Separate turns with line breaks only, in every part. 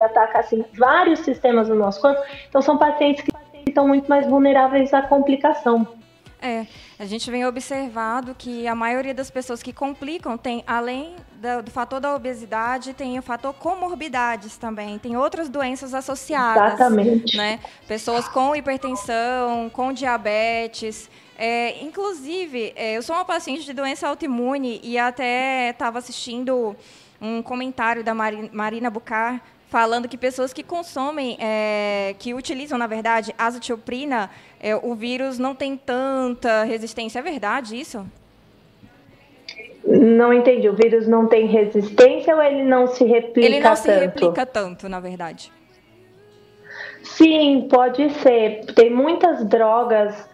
ataca assim, vários sistemas do nosso corpo. Então, são pacientes que estão muito mais vulneráveis à complicação.
É, a gente vem observado que a maioria das pessoas que complicam tem, além do, do, fator da obesidade, tem o fator comorbidades também, tem outras doenças associadas.
Exatamente.
Né? Pessoas com hipertensão, com diabetes. É, inclusive, é, eu sou uma paciente de doença autoimune e até estava assistindo um comentário da Marina Bucar falando que pessoas que consomem, é, que utilizam, na verdade, azatioprina, é, o vírus não tem tanta resistência. É verdade isso?
Não entendi. O vírus não tem resistência ou ele não se replica tanto?
Ele não tanto? se replica tanto, na verdade.
Sim, pode ser. Tem muitas drogas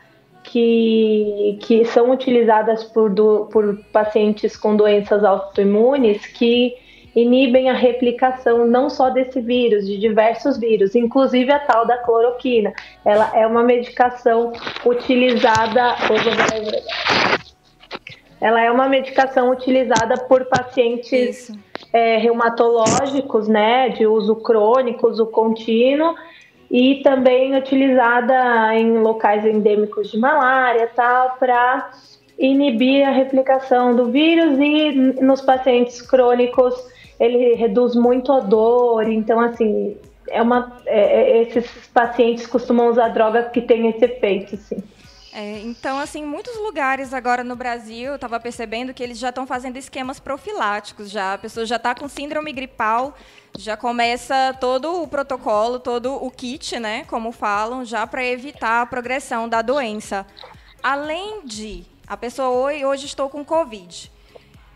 que, que são utilizadas por, do, por pacientes com doenças autoimunes que inibem a replicação não só desse vírus, de diversos vírus, inclusive a tal da cloroquina. Ela é uma medicação utilizada. Ela é uma medicação utilizada por pacientes é, reumatológicos, né, de uso crônico, uso contínuo, e também utilizada em locais endêmicos de malária, tal, para inibir a replicação do vírus e nos pacientes crônicos ele reduz muito a dor, então assim, é uma, é, é, esses pacientes costumam usar drogas que têm esse efeito, sim.
É, então, assim, muitos lugares agora no Brasil, eu estava percebendo que eles já estão fazendo esquemas profiláticos, já a pessoa já está com síndrome gripal, já começa todo o protocolo, todo o kit, né, como falam, já para evitar a progressão da doença. Além de a pessoa hoje, hoje estou com Covid,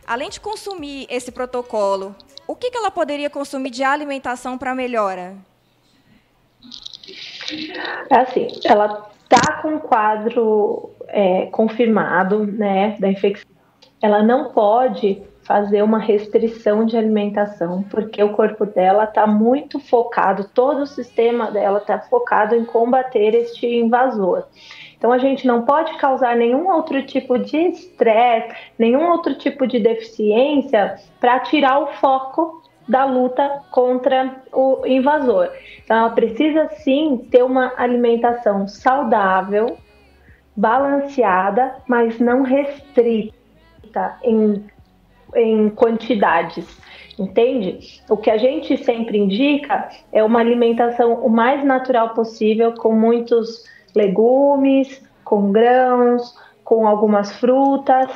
além de consumir esse protocolo, o que, que ela poderia consumir de alimentação para melhora?
É assim, ela está com um quadro é, confirmado né, da infecção. Ela não pode fazer uma restrição de alimentação, porque o corpo dela está muito focado, todo o sistema dela está focado em combater este invasor. Então a gente não pode causar nenhum outro tipo de estresse, nenhum outro tipo de deficiência para tirar o foco da luta contra o invasor. Então ela precisa sim ter uma alimentação saudável, balanceada, mas não restrita em, em quantidades. Entende? O que a gente sempre indica é uma alimentação o mais natural possível, com muitos legumes, com grãos, com algumas frutas,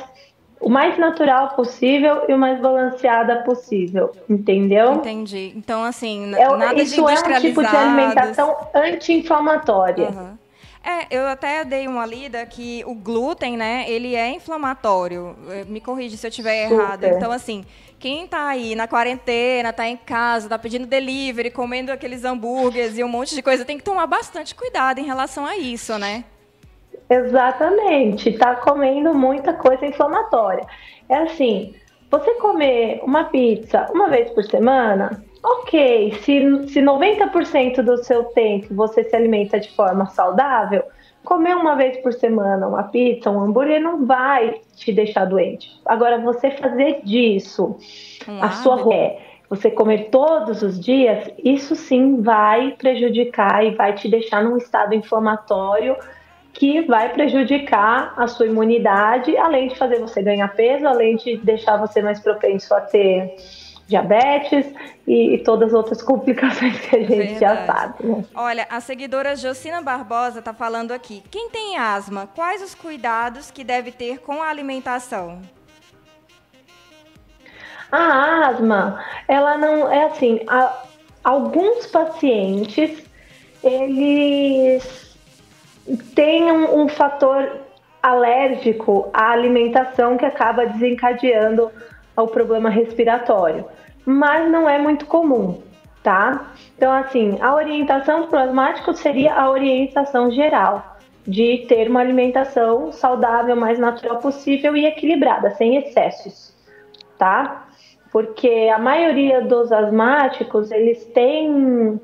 o mais natural possível e o mais balanceada possível, entendeu?
Entendi. Então, assim, é, nada
isso de é um tipo de alimentação anti-inflamatória. Uhum.
É, eu até dei uma lida que o glúten, né, ele é inflamatório. Eh, me corrige se eu estiver errado. Então, assim, quem tá aí na quarentena, tá em casa, tá pedindo delivery, comendo aqueles hambúrgueres e um monte de coisa, tem que tomar bastante cuidado em relação a isso, né?
Exatamente, tá comendo muita coisa inflamatória. É assim, você comer uma pizza uma vez por semana, ok. Se, se 90% do seu tempo você se alimenta de forma saudável, comer uma vez por semana uma pizza, um hambúrguer não vai te deixar doente. Agora, você fazer disso um a sua ré, você comer todos os dias, isso sim vai prejudicar e vai te deixar num estado inflamatório que vai prejudicar a sua imunidade, além de fazer você ganhar peso, além de deixar você mais propenso a ter diabetes e, e, todas as outras complicações que a gente Verdade. já sabe. Né?
Olha, a seguidora Jocina Barbosa está falando aqui. Quem tem asma, quais os cuidados que deve ter com a alimentação?
A asma, ela não é assim. A, alguns pacientes eles têm um, um fator alérgico à alimentação que acaba desencadeando o problema respiratório mas não é muito comum, tá? Então, assim, a orientação para o asmático seria a orientação geral de ter uma alimentação saudável, mais natural possível e equilibrada, sem excessos, tá? Porque a maioria dos asmáticos, eles têm,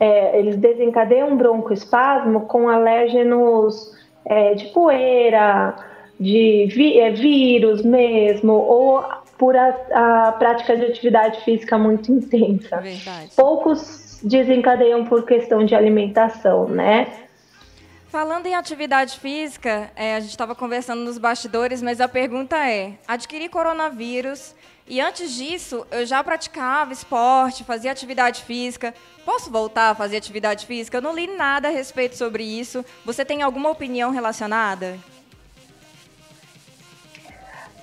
é, eles desencadeiam um broncoespasmo com alérgenos é, de poeira, de vi, é, vírus mesmo, ou por a, a prática de atividade física muito intensa.
Verdade.
Poucos desencadeiam por questão de alimentação, né?
Falando em atividade física, é, a gente estava conversando nos bastidores, mas a pergunta é: adquirir coronavírus e antes disso eu já praticava esporte, fazia atividade física. Posso voltar a fazer atividade física? Eu não li nada a respeito sobre isso. Você tem alguma opinião relacionada?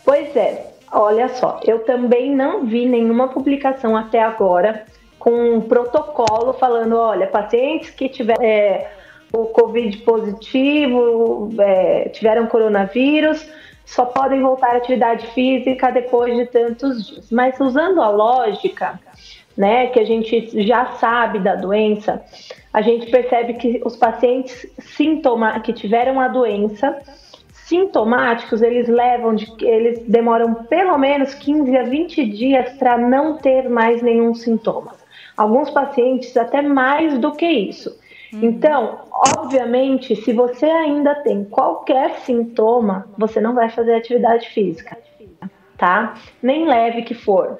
Pois é, olha só, eu também não vi nenhuma publicação até agora com um protocolo falando, olha, pacientes que tiveram é, o Covid positivo, é, tiveram coronavírus, só podem voltar à atividade física depois de tantos dias. Mas usando a lógica, né, que a gente já sabe da doença, a gente percebe que os pacientes sintoma que tiveram a doença sintomáticos, eles levam de, eles demoram pelo menos 15 a 20 dias para não ter mais nenhum sintoma. Alguns pacientes até mais do que isso. Uhum. Então, obviamente, se você ainda tem qualquer sintoma, você não vai fazer atividade física, tá? Nem leve que for.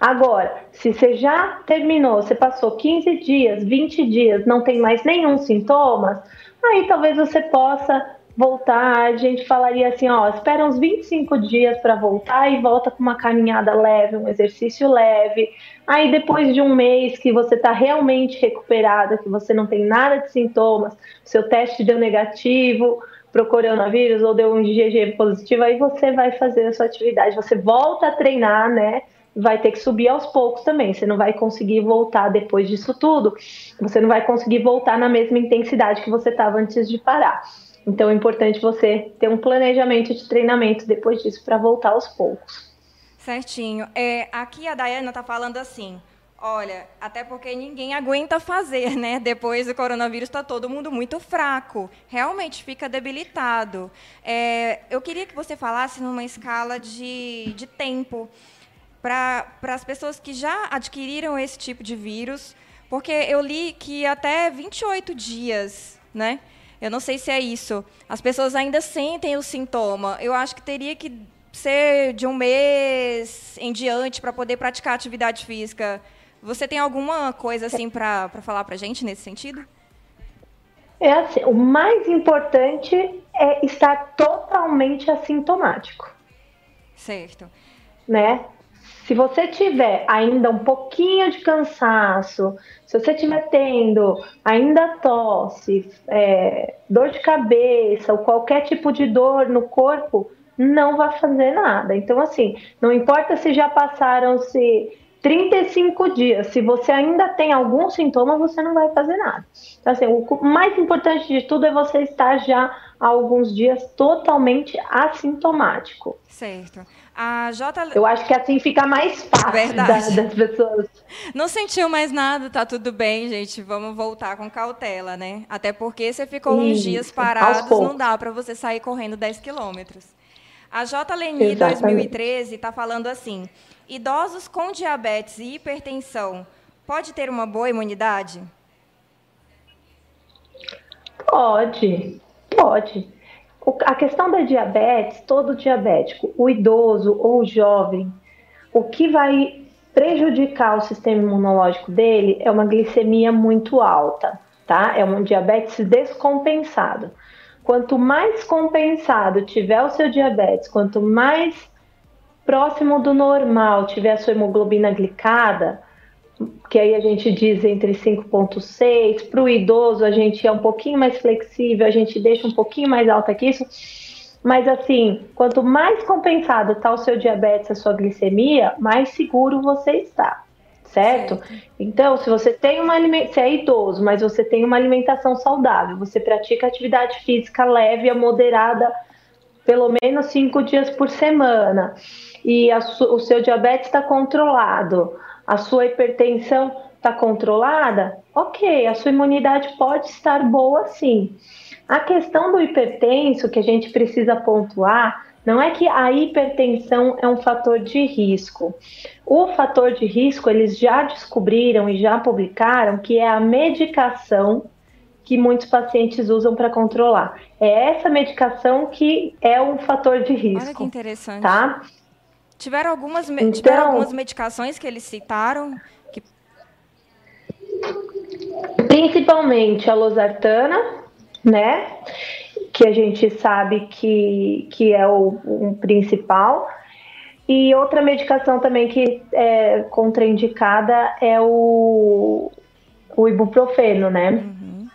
Agora, se você já terminou, você passou 15 dias, 20 dias, não tem mais nenhum sintoma, aí talvez você possa voltar, a gente falaria assim, ó, espera uns 25 dias para voltar e volta com uma caminhada leve, um exercício leve. Aí depois de um mês que você está realmente recuperada, que você não tem nada de sintomas, seu teste deu negativo para o coronavírus ou deu um IgG positivo, aí você vai fazer a sua atividade, você volta a treinar, né? Vai ter que subir aos poucos também. Você não vai conseguir voltar depois disso tudo. Você não vai conseguir voltar na mesma intensidade que você estava antes de parar. Então é importante você ter um planejamento de treinamento depois disso para voltar aos poucos.
Certinho. É, aqui a Dayana está falando assim. Olha, até porque ninguém aguenta fazer, né? Depois do coronavírus está todo mundo muito fraco, realmente fica debilitado. É, eu queria que você falasse numa escala de, de tempo para as pessoas que já adquiriram esse tipo de vírus, porque eu li que até 28 dias, né? Eu não sei se é isso. As pessoas ainda sentem o sintoma. Eu acho que teria que ser de um mês em diante para poder praticar atividade física. Você tem alguma coisa assim para falar para a gente nesse sentido?
É assim, o mais importante é estar totalmente assintomático.
Certo.
Né? Se você tiver ainda um pouquinho de cansaço, se você estiver tendo ainda tosse, é, dor de cabeça ou qualquer tipo de dor no corpo, não vai fazer nada. Então, assim, não importa se já passaram-se 35 dias, se você ainda tem algum sintoma, você não vai fazer nada. Então, assim, o mais importante de tudo é você estar já há alguns dias totalmente assintomático.
Certo. A J...
Eu acho que assim fica mais fácil da, das pessoas.
Não sentiu mais nada, tá tudo bem, gente. Vamos voltar com cautela, né? Até porque você ficou Isso. uns dias parados, não dá para você sair correndo 10 quilômetros. A J. Leni 2013 está falando assim: idosos com diabetes e hipertensão pode ter uma boa imunidade?
Pode, pode a questão da diabetes, todo diabético, o idoso ou o jovem, o que vai prejudicar o sistema imunológico dele é uma glicemia muito alta, tá? É um diabetes descompensado. Quanto mais compensado tiver o seu diabetes, quanto mais próximo do normal tiver a sua hemoglobina glicada, que aí a gente diz entre 5,6. Para o idoso, a gente é um pouquinho mais flexível, a gente deixa um pouquinho mais alta que isso. Mas assim, quanto mais compensado está o seu diabetes, a sua glicemia, mais seguro você está. Certo? certo? Então, se você tem uma se é idoso, mas você tem uma alimentação saudável, você pratica atividade física leve a moderada, pelo menos cinco dias por semana, e a, o seu diabetes está controlado, a sua hipertensão está controlada, ok, a sua imunidade pode estar boa sim. A questão do hipertenso que a gente precisa pontuar não é que a hipertensão é um fator de risco. O fator de risco eles já descobriram e já publicaram que é a medicação que muitos pacientes usam para controlar. É essa medicação que é um fator de risco. Olha
que interessante.
Tá?
Tiveram algumas, então, tiveram algumas medicações que eles citaram? Que...
Principalmente a losartana, né? Que a gente sabe que, que é o, o principal. E outra medicação também que é contraindicada é o, o ibuprofeno, né? Uhum.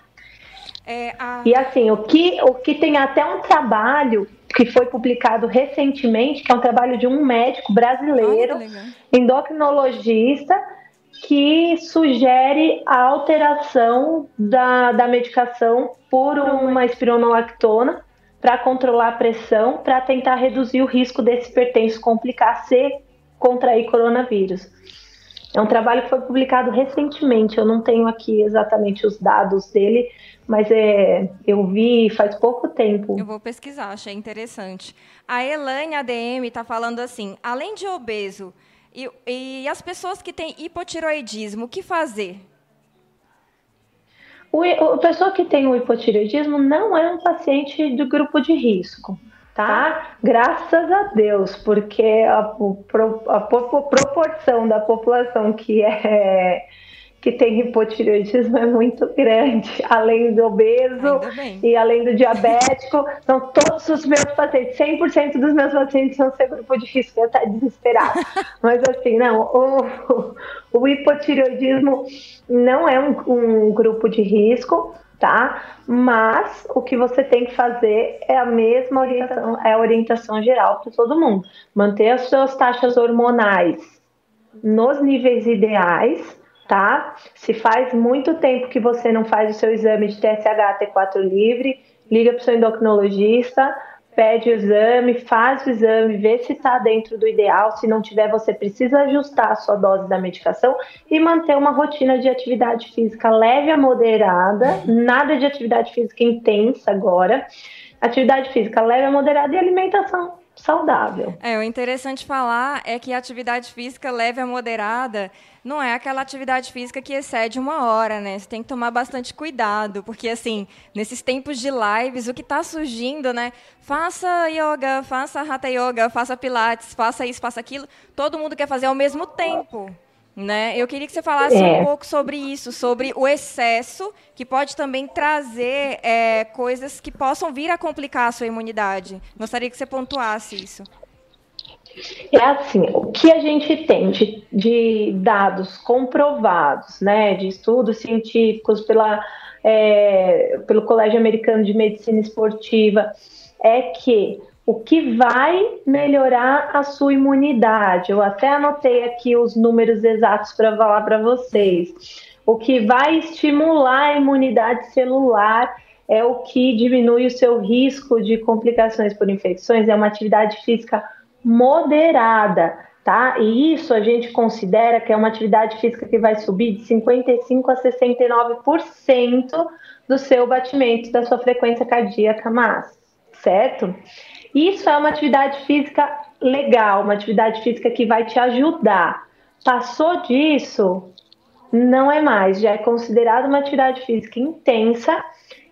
É, a... E assim, o que, o que tem até um trabalho que foi publicado recentemente, que é um trabalho de um médico brasileiro, endocrinologista, que sugere a alteração da, da medicação por uma espironolactona para controlar a pressão, para tentar reduzir o risco desse pertenço complicar se contrair coronavírus. É um trabalho que foi publicado recentemente, eu não tenho aqui exatamente os dados dele, mas é, eu vi faz pouco tempo.
Eu vou pesquisar, achei interessante. A Elaine ADM está falando assim: além de obeso e, e as pessoas que têm hipotiroidismo, o que fazer?
O, a pessoa que tem o hipotireoidismo não é um paciente do grupo de risco, tá? Graças a Deus, porque a, a, proporção da população que é que tem hipotireoidismo é muito grande, além do obeso e além do diabético. Então, todos os meus pacientes, 100% dos meus pacientes são seu grupo de risco, eu estar desesperado. Mas assim, não, o, o hipotireoidismo não é um, um grupo de risco, tá? Mas o que você tem que fazer é a mesma orientação, é a orientação geral para todo mundo. Manter as suas taxas hormonais nos níveis ideais, tá? Se faz muito tempo que você não faz o seu exame de TSH, T4 livre, liga para o seu endocrinologista, pede o exame, faz o exame, vê se está dentro do ideal. Se não tiver, você precisa ajustar a sua dose da medicação e manter uma rotina de atividade física leve a moderada, nada de atividade física intensa agora. Atividade física leve a moderada e alimentação saudável.
É, o interessante falar é que a atividade física leve a moderada não é aquela atividade física que excede uma hora, né? Você tem que tomar bastante cuidado, porque assim, nesses tempos de lives, o que está surgindo, né? Faça yoga, faça hatha yoga, faça pilates, faça isso, faça aquilo. Todo mundo quer fazer ao mesmo tempo. Né? Eu queria que você falasse é. um pouco sobre isso, sobre o excesso, que pode também trazer é, coisas que possam vir a complicar a sua imunidade. Gostaria que você pontuasse isso.
É assim, o que a gente tem de, de dados comprovados, né, de estudos científicos pela, é, pelo Colégio Americano de Medicina Esportiva, é que o que vai melhorar a sua imunidade, eu até anotei aqui os números exatos para falar para vocês. O que vai estimular a imunidade celular é o que diminui o seu risco de complicações por infecções, é uma atividade física moderada, tá? E isso a gente considera que é uma atividade física que vai subir de 55 a 69% do seu batimento, da sua frequência cardíaca massa, certo? Isso é uma atividade física legal, uma atividade física que vai te ajudar. Passou disso, não é mais, já é considerado uma atividade física intensa,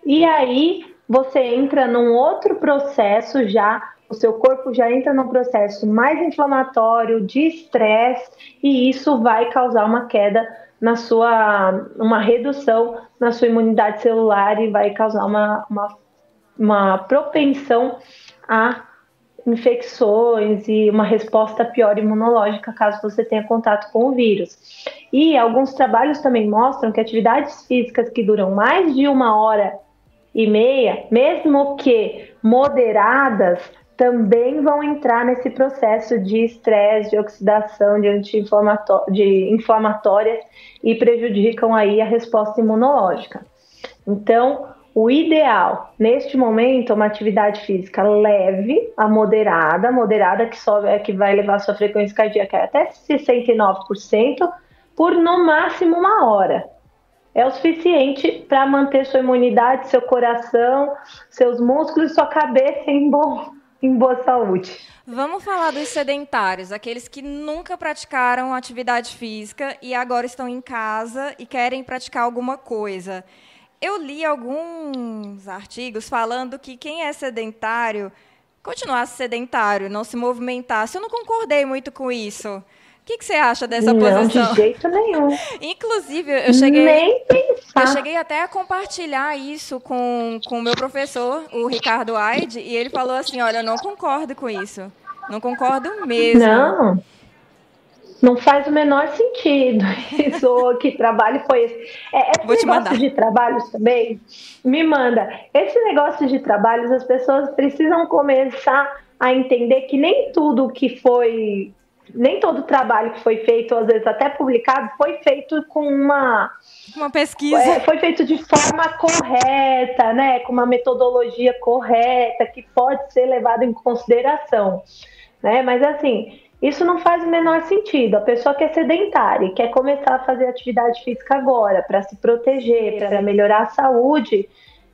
e aí você entra num outro processo já o seu corpo já entra num processo mais inflamatório, de estresse, e isso vai causar uma queda na sua, uma redução na sua imunidade celular e vai causar uma, uma, uma propensão a infecções e uma resposta pior imunológica caso você tenha contato com o vírus. E alguns trabalhos também mostram que atividades físicas que duram mais de uma hora e meia, mesmo que moderadas, também vão entrar nesse processo de estresse, de oxidação, de anti-inflamatórias de inflamatórias e prejudicam aí a resposta imunológica. Então, o ideal neste momento é uma atividade física leve a moderada, moderada que sobe, é que vai levar sua frequência cardíaca até 69% por no máximo uma hora. É o suficiente para manter sua imunidade, seu coração, seus músculos, sua cabeça em bom em boa saúde.
Vamos falar dos sedentários, aqueles que nunca praticaram atividade física e agora estão em casa e querem praticar alguma coisa. Eu li alguns artigos falando que quem é sedentário continuasse sedentário, não se movimentasse. Eu não concordei muito com isso. O que, que, você acha dessa
não,
posição?
De jeito nenhum.
Inclusive, eu cheguei.
Nem pensar.
Eu cheguei até a compartilhar isso com o meu professor, o Ricardo Aide, e ele falou assim: olha, eu não concordo com isso. Não concordo mesmo.
Não. Não faz o menor sentido. Isso, que trabalho foi esse? É, esse
Vou te
negócio
mandar.
de trabalhos também, me manda. Esse negócio de trabalhos, as pessoas precisam começar a entender que nem tudo que foi nem todo trabalho que foi feito, às vezes até publicado, foi feito com uma.
Uma pesquisa.
É, foi feito de forma correta, né? Com uma metodologia correta, que pode ser levada em consideração. Né? Mas assim, isso não faz o menor sentido. A pessoa que é sedentária e quer começar a fazer atividade física agora para se proteger, para melhorar a saúde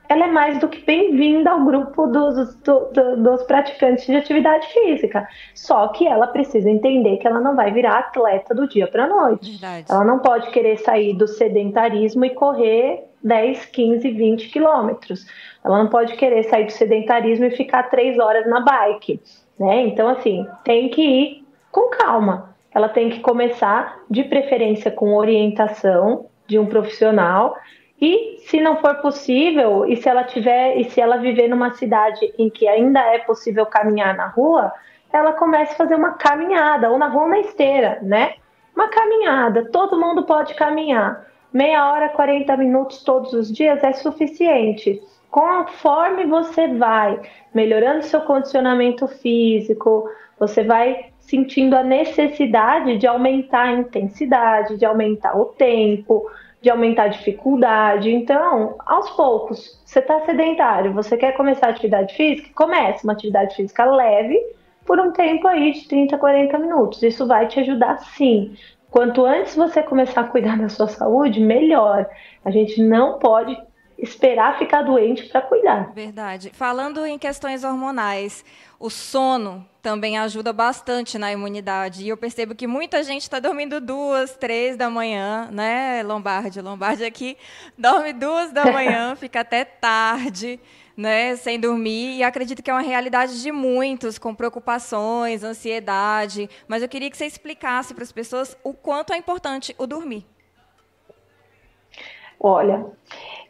ela é mais do que bem-vinda ao grupo dos, do, do, dos praticantes de atividade física. Só que ela precisa entender que ela não vai virar atleta do dia para a noite.
Verdade.
Ela não pode querer sair do sedentarismo e correr 10, 15, 20 quilômetros. Ela não pode querer sair do sedentarismo e ficar três horas na bike. Né? Então, assim, tem que ir com calma. Ela tem que começar, de preferência, com orientação de um profissional e se não for possível, e se ela tiver, e se ela viver numa cidade em que ainda é possível caminhar na rua, ela comece a fazer uma caminhada, ou na rua ou na esteira, né? Uma caminhada, todo mundo pode caminhar. Meia hora, 40 minutos todos os dias é suficiente. Conforme você vai melhorando seu condicionamento físico, você vai sentindo a necessidade de aumentar a intensidade, de aumentar o tempo, de aumentar a dificuldade. Então, aos poucos, você está sedentário, você quer começar atividade física? Comece uma atividade física leve por um tempo aí de 30, 40 minutos. Isso vai te ajudar sim. Quanto antes você começar a cuidar da sua saúde, melhor. A gente não pode esperar ficar doente para cuidar.
Verdade. Falando em questões hormonais, o sono também ajuda bastante na imunidade. E eu percebo que muita gente está dormindo duas, três da manhã, né, Lombardi? Lombardi aqui dorme duas da manhã, fica até tarde. Né, sem dormir, e acredito que é uma realidade de muitos, com preocupações, ansiedade. Mas eu queria que você explicasse para as pessoas o quanto é importante o dormir.
Olha,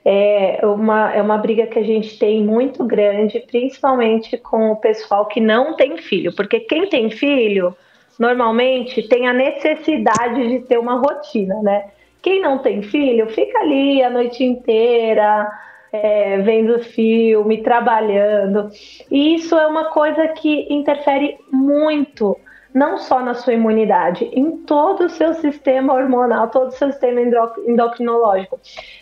é uma, é uma briga que a gente tem muito grande, principalmente com o pessoal que não tem filho, porque quem tem filho normalmente tem a necessidade de ter uma rotina, né? Quem não tem filho fica ali a noite inteira. É, vendo filme, trabalhando. E isso é uma coisa que interfere muito não só na sua imunidade, em todo o seu sistema hormonal, todo o seu sistema endocrinológico.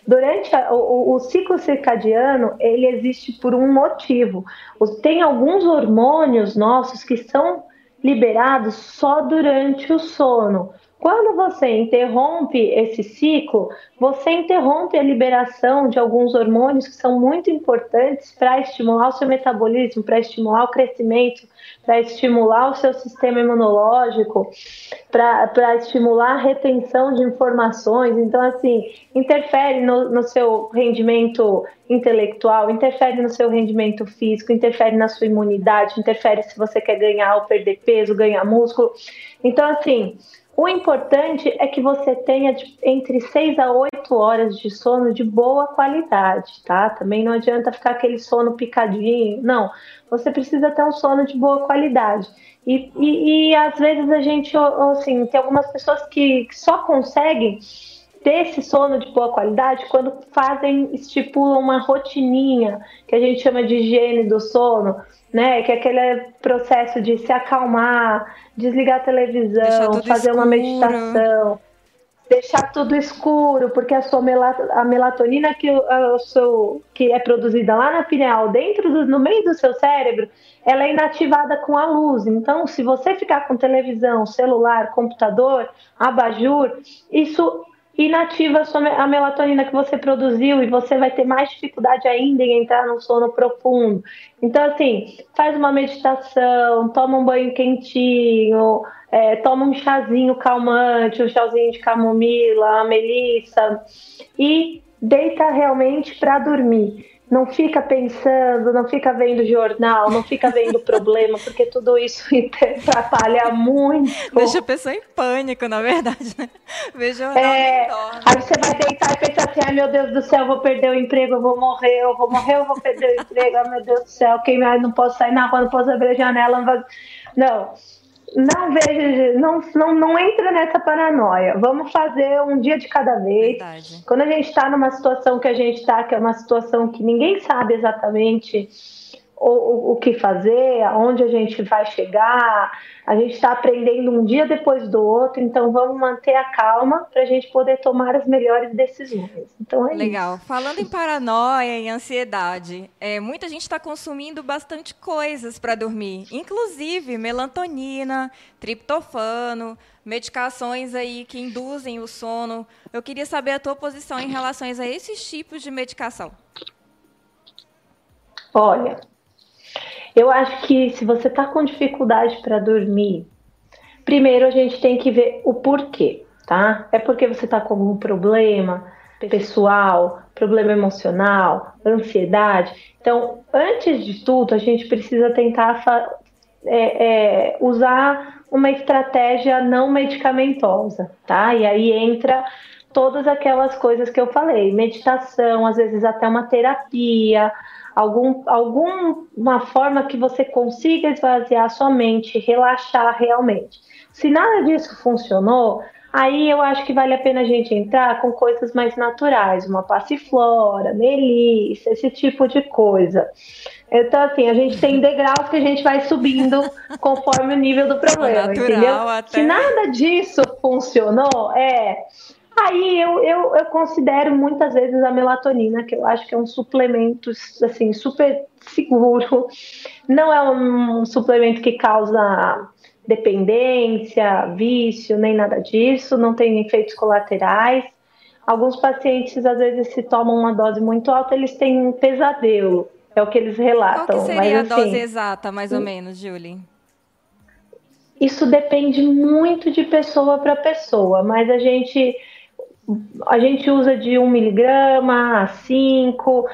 Durante a, o, o, ciclo circadiano, ele existe por um motivo. Tem alguns hormônios nossos que são liberados só durante o sono. Quando você interrompe esse ciclo, você interrompe a liberação de alguns hormônios que são muito importantes para estimular o seu metabolismo, para estimular o crescimento, para estimular o seu sistema imunológico, para estimular a retenção de informações. Então, assim, interfere no, no seu rendimento intelectual, interfere no seu rendimento físico, interfere na sua imunidade, interfere se você quer ganhar ou perder peso, ganhar músculo. Então, assim, o importante é que você tenha entre 6 a 8 horas de sono de boa qualidade, tá? Também não adianta ficar aquele sono picadinho, não. Você precisa ter um sono de boa qualidade. E, e, e às vezes a gente, assim, tem algumas pessoas que só conseguem ter esse sono de boa qualidade quando fazem, estipulam uma rotininha, que a gente chama de higiene do sono, né? Que é aquele processo de se acalmar, desligar a televisão, fazer
escuro.
uma meditação, deixar tudo escuro, porque a sua a melatonina que, o seu, que é produzida lá na pineal, dentro do, no meio do seu cérebro, ela é inativada com a luz. Então, se você ficar com televisão, celular, computador, abajur, isso inativa a, melatonina que você produziu e você vai ter mais dificuldade ainda em entrar no sono profundo. Então, assim, faz uma meditação, toma um banho quentinho, é, toma um chazinho calmante, um chazinho de camomila, melissa e deita realmente para dormir. Não fica pensando, não fica vendo jornal, não fica vendo problema, porque tudo isso atrapalha muito.
Deixa a pessoa em pânico, na verdade, né?
Jornal é, Aí você vai deitar e pensar assim, ai meu Deus do céu, eu vou perder o emprego, eu vou morrer, eu vou morrer, eu vou perder o emprego, ai meu Deus do céu, quem mais não posso sair na rua, não posso abrir a janela, não, vai... não não veja, não, não, não entra nessa paranoia. Vamos fazer um dia de cada vez. Verdade. Quando a gente está numa situação que a gente está, que é uma situação que ninguém sabe exatamente o, o que fazer, aonde a gente vai chegar. A gente está aprendendo um dia depois do outro, então vamos manter a calma para a gente poder tomar as melhores decisões. Então é
Legal. Isso. Falando em paranoia e ansiedade, é, muita gente está consumindo bastante coisas para dormir, inclusive melatonina, triptofano, medicações aí que induzem o sono. Eu queria saber a tua posição em relação a esses tipos de medicação.
Olha, eu acho que se você está com dificuldade para dormir, primeiro a gente tem que ver o porquê, tá? É porque você está com algum problema pessoal, problema emocional, ansiedade. Então, antes de tudo, a gente precisa tentar é, é, usar uma estratégia não medicamentosa, tá? E aí entra todas aquelas coisas que eu falei, meditação, às vezes até uma terapia, algum, alguma forma que você consiga esvaziar sua mente, relaxar realmente. Se nada disso funcionou, aí eu acho que vale a pena a gente entrar com coisas mais naturais, uma passiflora, melissa, esse tipo de coisa. Então, assim, a gente tem degraus que a gente vai subindo conforme o nível do problema, Natural, entendeu? Até... Se nada disso funcionou, é Aí eu, eu, eu, considero muitas vezes a melatonina, que eu acho que é um suplemento assim, super seguro. Não é um suplemento que causa dependência, vício, nem nada disso, não tem efeitos colaterais. Alguns pacientes, às vezes, se tomam uma dose muito alta, eles têm um pesadelo. É o que eles relatam. Qual
seria Mas, a dose exata, mais ou menos, Julie?
Isso depende muito de pessoa para pessoa, mas a gente a gente usa de 1 miligrama a 5,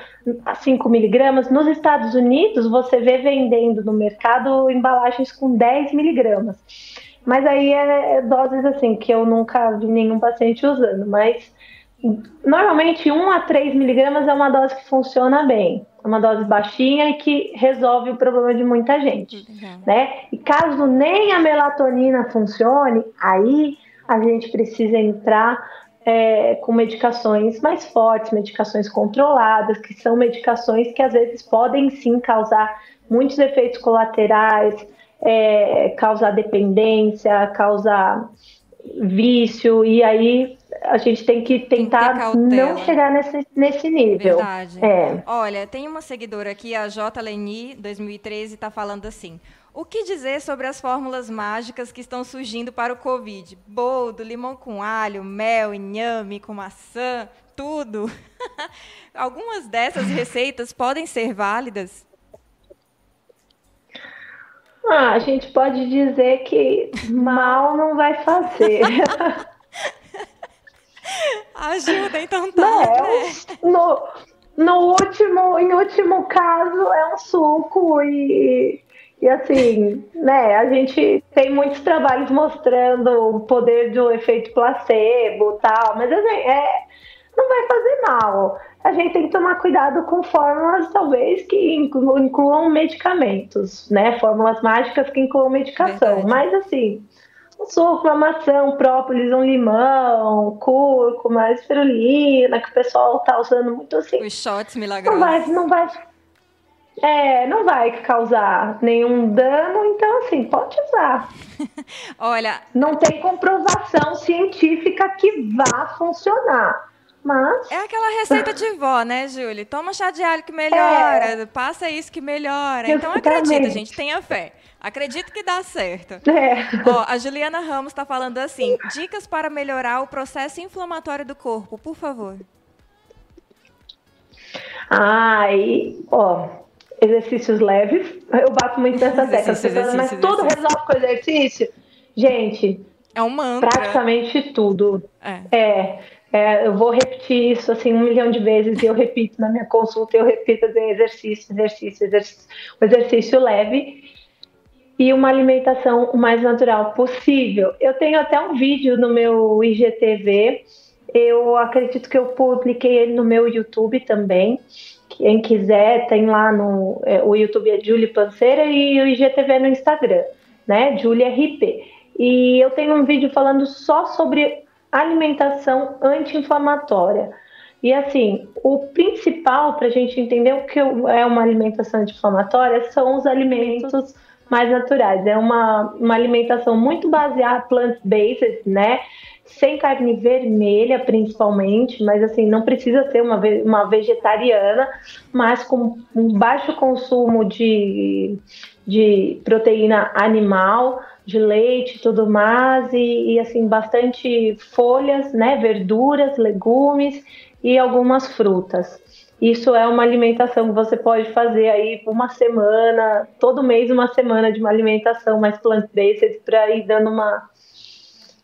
a 5 miligramas. Nos Estados Unidos, você vê vendendo no mercado embalagens com 10 miligramas. Mas aí é doses assim, que eu nunca vi nenhum paciente usando. Mas normalmente 1 a 3 miligramas é uma dose que funciona bem. É uma dose baixinha e que resolve o problema de muita gente. Uhum. Né? E caso nem a melatonina funcione, aí a gente precisa entrar é, com medicações mais fortes, medicações controladas, que são medicações que às vezes podem sim causar muitos efeitos colaterais, é, causar dependência, causar vício, e aí a gente tem que tentar tem que não chegar nesse, nesse nível.
Verdade. É. Olha, tem uma seguidora aqui, a J. Leni, 2013, está falando assim. O que dizer sobre as fórmulas mágicas que estão surgindo para o Covid? Boldo, limão com alho, mel, inhame com maçã, tudo. Algumas dessas receitas podem ser válidas?
Ah, a gente pode dizer que mal não vai fazer.
Ajuda, então tá. Não, né?
no, no último, em último caso, é um suco e e assim, né, a gente tem muitos trabalhos mostrando o poder do efeito placebo tal, mas assim, é, não vai fazer mal. A gente tem que tomar cuidado com fórmulas, talvez, que incluam medicamentos, né? Fórmulas mágicas que incluam medicação. Verdade. Mas assim, um suco, uma maçã, um própolis, um limão, cúrcuma, espirulina, que o pessoal tá usando muito assim.
Os shots milagrosos.
Não vai, não vai é, não vai causar nenhum dano, então assim, pode usar.
Olha.
Não tem comprovação científica que vá funcionar. Mas...
É aquela receita de vó, né, Júlia? Toma chá de alho que melhora, é. passa isso que melhora. Então acredita, gente, tenha fé. Acredito que dá certo.
É.
Ó, a Juliana Ramos está falando assim: dicas para melhorar o processo inflamatório do corpo, por favor.
Ai, ó, exercícios leves. Eu bato muito nessa tecla. mas tudo resolve com exercício? Gente,
é um mantra.
Praticamente tudo. É. é. É, eu vou repetir isso assim um milhão de vezes e eu repito na minha consulta, eu repito assim, exercício, exercício, exercício, o exercício leve e uma alimentação o mais natural possível. Eu tenho até um vídeo no meu IGTV, eu acredito que eu publiquei ele no meu YouTube também. Quem quiser, tem lá no. É, o YouTube é Julie Panceira e o IGTV é no Instagram, né? Julie RP. E eu tenho um vídeo falando só sobre alimentação anti-inflamatória. E assim, o principal para a gente entender o que é uma alimentação anti-inflamatória são os alimentos mais naturais. É uma, uma alimentação muito baseada plant-based, né? Sem carne vermelha, principalmente, mas assim, não precisa ser uma, uma vegetariana, mas com um baixo consumo de, de proteína animal, de leite tudo mais, e, e assim, bastante folhas, né? Verduras, legumes e algumas frutas. Isso é uma alimentação que você pode fazer aí uma semana, todo mês uma semana de uma alimentação mais plant-based para ir dando uma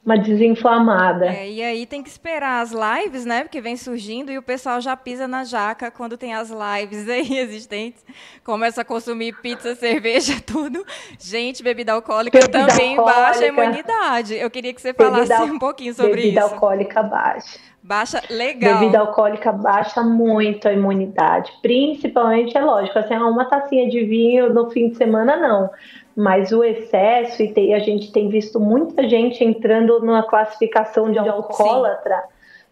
uma desinflamada.
É, e aí tem que esperar as lives, né? Porque vem surgindo e o pessoal já pisa na jaca quando tem as lives aí existentes. Começa a consumir pizza, cerveja, tudo. Gente, bebida alcoólica bebida também alcoólica. baixa a imunidade. Eu queria que você falasse bebida, um pouquinho sobre
bebida
isso.
Bebida alcoólica baixa.
Baixa legal.
Bebida alcoólica baixa muito a imunidade. Principalmente, é lógico, assim, uma tacinha de vinho no fim de semana, não. Mas o excesso, e tem, a gente tem visto muita gente entrando numa classificação de alcoólatra,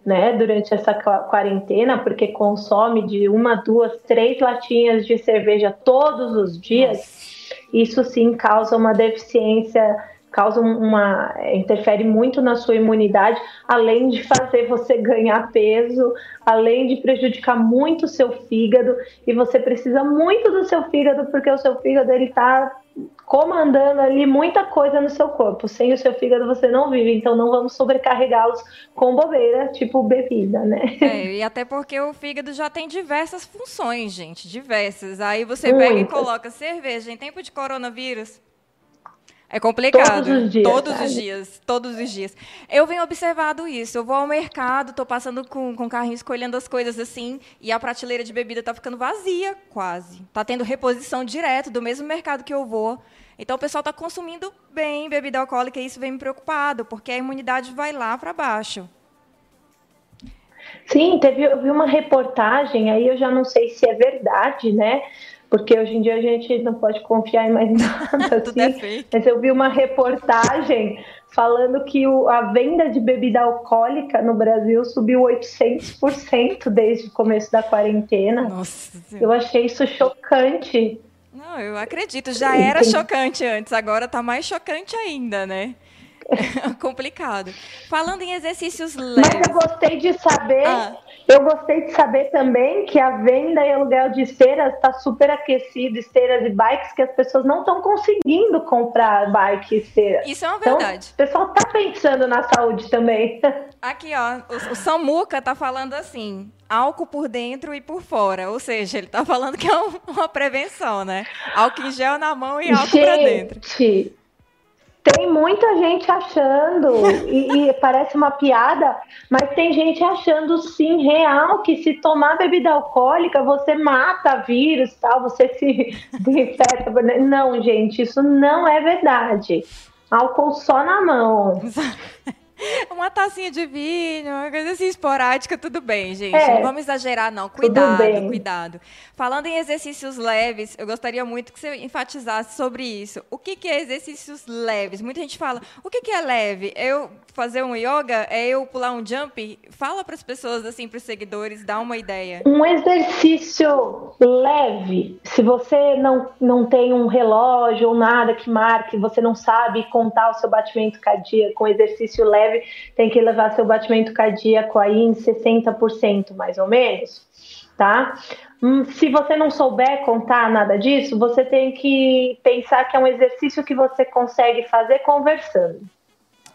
né, durante essa quarentena, porque consome de uma, duas, três latinhas de cerveja todos os dias. Nossa. Isso sim causa uma deficiência causa uma interfere muito na sua imunidade, além de fazer você ganhar peso, além de prejudicar muito o seu fígado, e você precisa muito do seu fígado porque o seu fígado ele tá comandando ali muita coisa no seu corpo. Sem o seu fígado você não vive, então não vamos sobrecarregá-los com bobeira, tipo bebida, né?
É, e até porque o fígado já tem diversas funções, gente, diversas. Aí você Muitas. pega e coloca cerveja em tempo de coronavírus, é complicado.
Todos os dias.
Todos sabe? os dias. Todos os dias. Eu venho observado isso. Eu vou ao mercado, estou passando com, com o carrinho escolhendo as coisas assim, e a prateleira de bebida está ficando vazia, quase. Está tendo reposição direto do mesmo mercado que eu vou. Então o pessoal está consumindo bem bebida alcoólica e isso vem me preocupado, porque a imunidade vai lá para baixo.
Sim, teve, eu vi uma reportagem, aí eu já não sei se é verdade, né? Porque hoje em dia a gente não pode confiar em mais nada.
É assim.
é Mas eu vi uma reportagem falando que o, a venda de bebida alcoólica no Brasil subiu 800% desde o começo da quarentena.
Nossa.
Eu achei isso chocante.
Não, eu acredito. Já era chocante antes, agora está mais chocante ainda, né? complicado. Falando em exercícios leves.
Mas eu gostei de saber. Ah. Eu gostei de saber também que a venda e aluguel de esteiras está super aquecido, esteiras e bikes, que as pessoas não estão conseguindo comprar bike e esteira.
Isso é uma então, verdade.
Então, o pessoal está pensando na saúde também.
Aqui, ó, o, o Samuca tá falando assim: álcool por dentro e por fora. Ou seja, ele tá falando que é uma prevenção, né? Álcool em gel na mão e álcool para dentro.
Tem muita gente achando, e, e, parece uma piada, mas tem gente achando sim real que se tomar bebida alcoólica você mata vírus, tal, você se infecta. Não, gente, isso não é verdade. Álcool só na mão.
uma tacinha de vinho, uma coisa assim esporádica, tudo bem, gente. É, não vamos exagerar, não. Cuidado, cuidado. Falando em exercícios leves, eu gostaria muito que você enfatizasse sobre isso. O que, que é exercícios leves? Muita gente fala, o que, que é leve? Eu fazer um yoga? É eu pular um jump? Fala para as pessoas, assim, para os seguidores, dá uma ideia.
Um exercício leve, se você não, não tem um relógio ou nada que marque, você não sabe contar o seu batimento cardíaco, com um exercício leve, leve, tem que levar seu batimento cardíaco aí em 60% mais ou menos, tá? Hum, se você não souber contar nada disso, você tem que pensar que é um exercício que você consegue fazer conversando.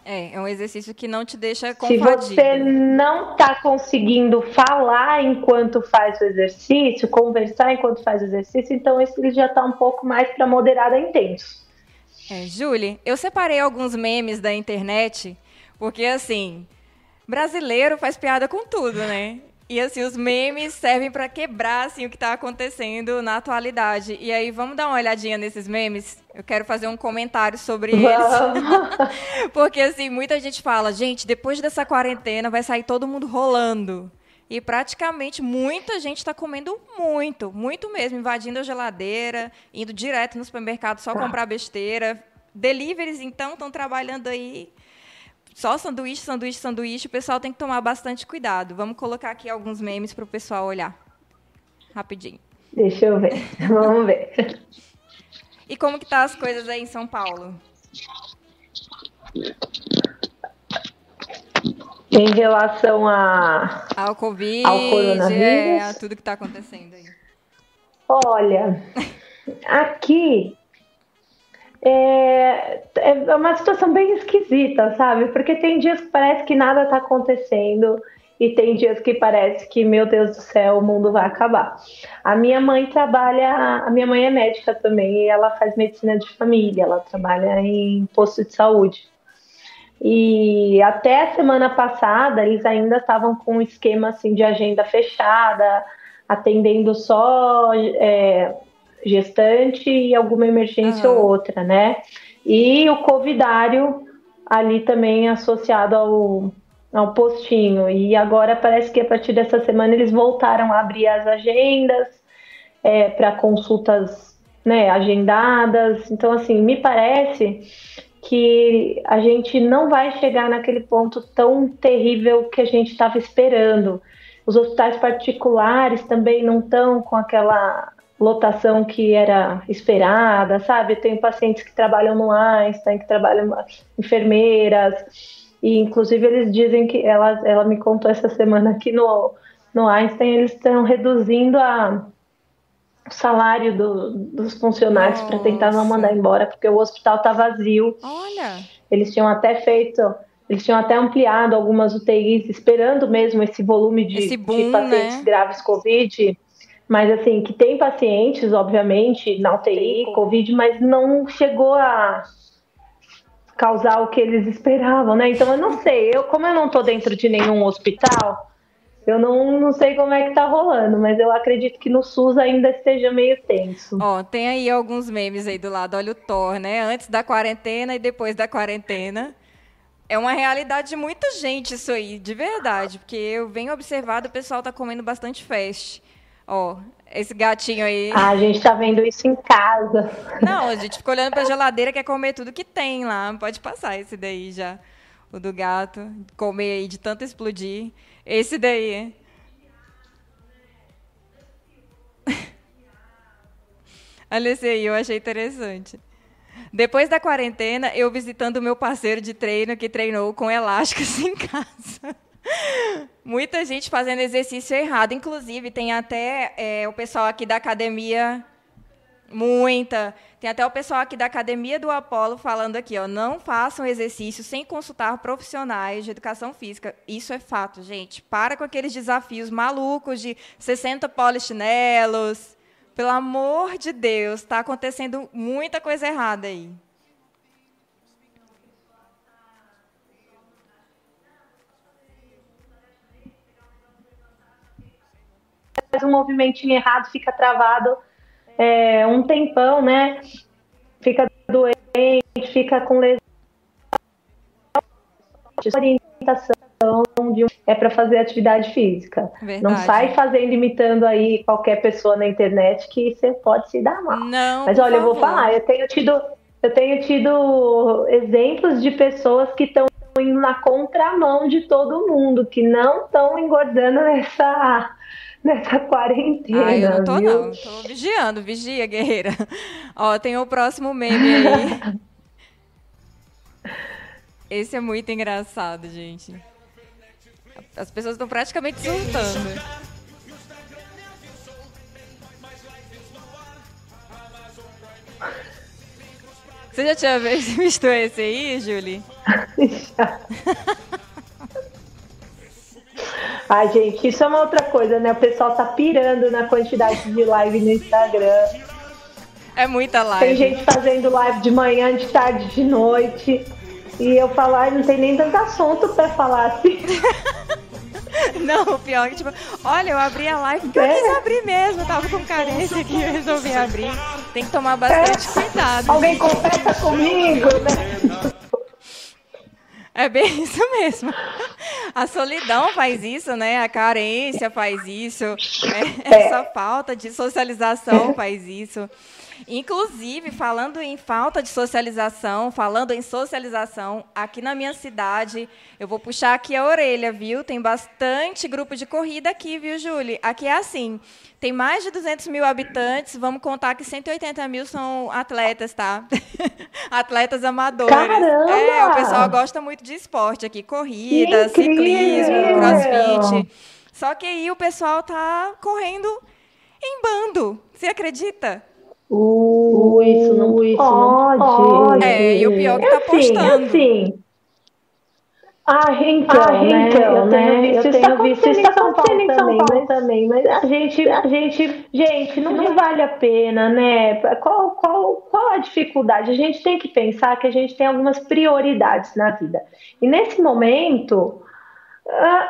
É, é um exercício que não te deixa confadido.
Se você não está conseguindo falar enquanto faz o exercício, conversar enquanto faz o exercício, então esse já está um pouco mais para moderado a intenso.
É, Julie, eu separei alguns memes da internet porque assim, brasileiro faz piada com tudo, né? E assim, os memes servem para quebrar assim, o que está acontecendo na atualidade. E aí, vamos dar uma olhadinha nesses memes? Eu quero fazer um comentário sobre eles. Porque assim, muita gente fala, gente, depois dessa quarentena vai sair todo mundo rolando. E praticamente muita gente está comendo muito, muito mesmo, invadindo a geladeira, indo direto no supermercado só comprar besteira. Deliveries, então, estão trabalhando aí só sanduíche, sanduíche, sanduíche, o pessoal tem que tomar bastante cuidado. Vamos colocar aqui alguns memes para o pessoal olhar. Rapidinho.
Deixa eu ver. Vamos ver.
E como que tá as coisas aí em São Paulo?
Em relação a
ao Covid,
ao coronavírus, é,
a tudo que está acontecendo aí.
Olha, aqui é, é uma situação bem esquisita, sabe? Porque tem dias que parece que nada está acontecendo e tem dias que parece que, meu Deus do céu, o mundo vai acabar. A minha mãe trabalha, a minha mãe é médica também e ela faz medicina de família, ela trabalha em posto de saúde. E até a semana passada eles ainda estavam com um esquema assim de agenda fechada, atendendo só é, gestante e alguma emergência uhum. ou outra, né? E o covidário ali também associado ao, ao postinho. E agora parece que a partir dessa semana eles voltaram a abrir as agendas é, para consultas né, agendadas. Então, assim, me parece que a gente não vai chegar naquele ponto tão terrível que a gente estava esperando. Os hospitais particulares também não estão com aquela lotação que era esperada, sabe? Tenho pacientes que trabalham no Einstein, que trabalham enfermeiras, e inclusive eles dizem que ela, ela me contou essa semana que no, no Einstein eles estão reduzindo a, o salário do, dos funcionários para tentar não mandar embora, porque o hospital está vazio.
Olha!
Eles tinham até feito eles tinham até ampliado algumas UTIs, esperando mesmo esse volume de, boom, de pacientes né? graves Covid mas assim, que tem pacientes, obviamente, na UTI, Covid, mas não chegou a causar o que eles esperavam, né? Então eu não sei, eu como eu não tô dentro de nenhum hospital, eu não, não sei como é que tá rolando, mas eu acredito que no SUS ainda esteja meio tenso.
Ó, tem aí alguns memes aí do lado, olha o Thor, né? Antes da quarentena e depois da quarentena. É uma realidade de muita gente isso aí, de verdade, porque eu venho observado, o pessoal tá comendo bastante fast. Ó, esse gatinho aí.
Ah, a gente tá vendo isso em casa.
Não, a gente fica olhando pra geladeira, quer comer tudo que tem lá. Pode passar esse daí já. O do gato. Comer aí de tanto explodir. Esse daí. Olha esse aí, eu achei interessante. Depois da quarentena, eu visitando o meu parceiro de treino que treinou com elásticos em casa. Muita gente fazendo exercício errado. Inclusive, tem até é, o pessoal aqui da academia, muita. Tem até o pessoal aqui da academia do Apolo falando aqui, ó, não façam exercício sem consultar profissionais de educação física. Isso é fato, gente. Para com aqueles desafios malucos de 60 polichinelos. Pelo amor de Deus, está acontecendo muita coisa errada aí.
Faz um movimentinho errado, fica travado é, um tempão, né? Fica doente, fica com lesão. Orientação de um, é para fazer atividade física. Verdade. Não sai fazendo, imitando aí qualquer pessoa na internet que você pode se dar mal.
Não,
Mas olha, eu vou falar, eu tenho tido, eu tenho tido exemplos de pessoas que estão indo na contramão de todo mundo, que não estão engordando nessa nessa quarentena.
Ah, eu não
tô,
viu? não. Tô vigiando, vigia, guerreira. Ó, tem o próximo meme aí. Esse é muito engraçado, gente. As pessoas estão praticamente surtando. Você já tinha visto esse aí, Julie? Já.
Ai, gente, isso é uma outra coisa, né? O pessoal tá pirando na quantidade de live no Instagram.
É muita live.
Tem gente fazendo live de manhã, de tarde, de noite. E eu falar, não tem nem tanto assunto pra falar assim.
Não, o pior é que, tipo, olha, eu abri a live porque é. eu quis abrir mesmo, eu tava com carência aqui, eu resolvi abrir. Tem que tomar bastante é. cuidado.
Alguém conversa comigo, né?
É bem isso mesmo. A solidão faz isso, né? A carência faz isso. Né? Essa falta de socialização faz isso. Inclusive, falando em falta de socialização, falando em socialização, aqui na minha cidade, eu vou puxar aqui a orelha, viu? Tem bastante grupo de corrida aqui, viu, Julie? Aqui é assim, tem mais de 200 mil habitantes, vamos contar que 180 mil são atletas, tá? atletas amadores.
Caramba!
É, o pessoal gosta muito de esporte aqui, corrida, ciclismo, crossfit. Só que aí o pessoal tá correndo em bando. Você acredita?
Uh, isso não, isso pode. não pode.
É, e o pior é que tá assim, postando.
Assim. Ah, então, ah, né? então, eu né? tenho visto, eu tenho visto isso está acontecendo em São Paulo, também, mas a gente, a gente, gente, não, não vale a pena, né? Qual, qual, qual a dificuldade? A gente tem que pensar que a gente tem algumas prioridades na vida. E nesse momento,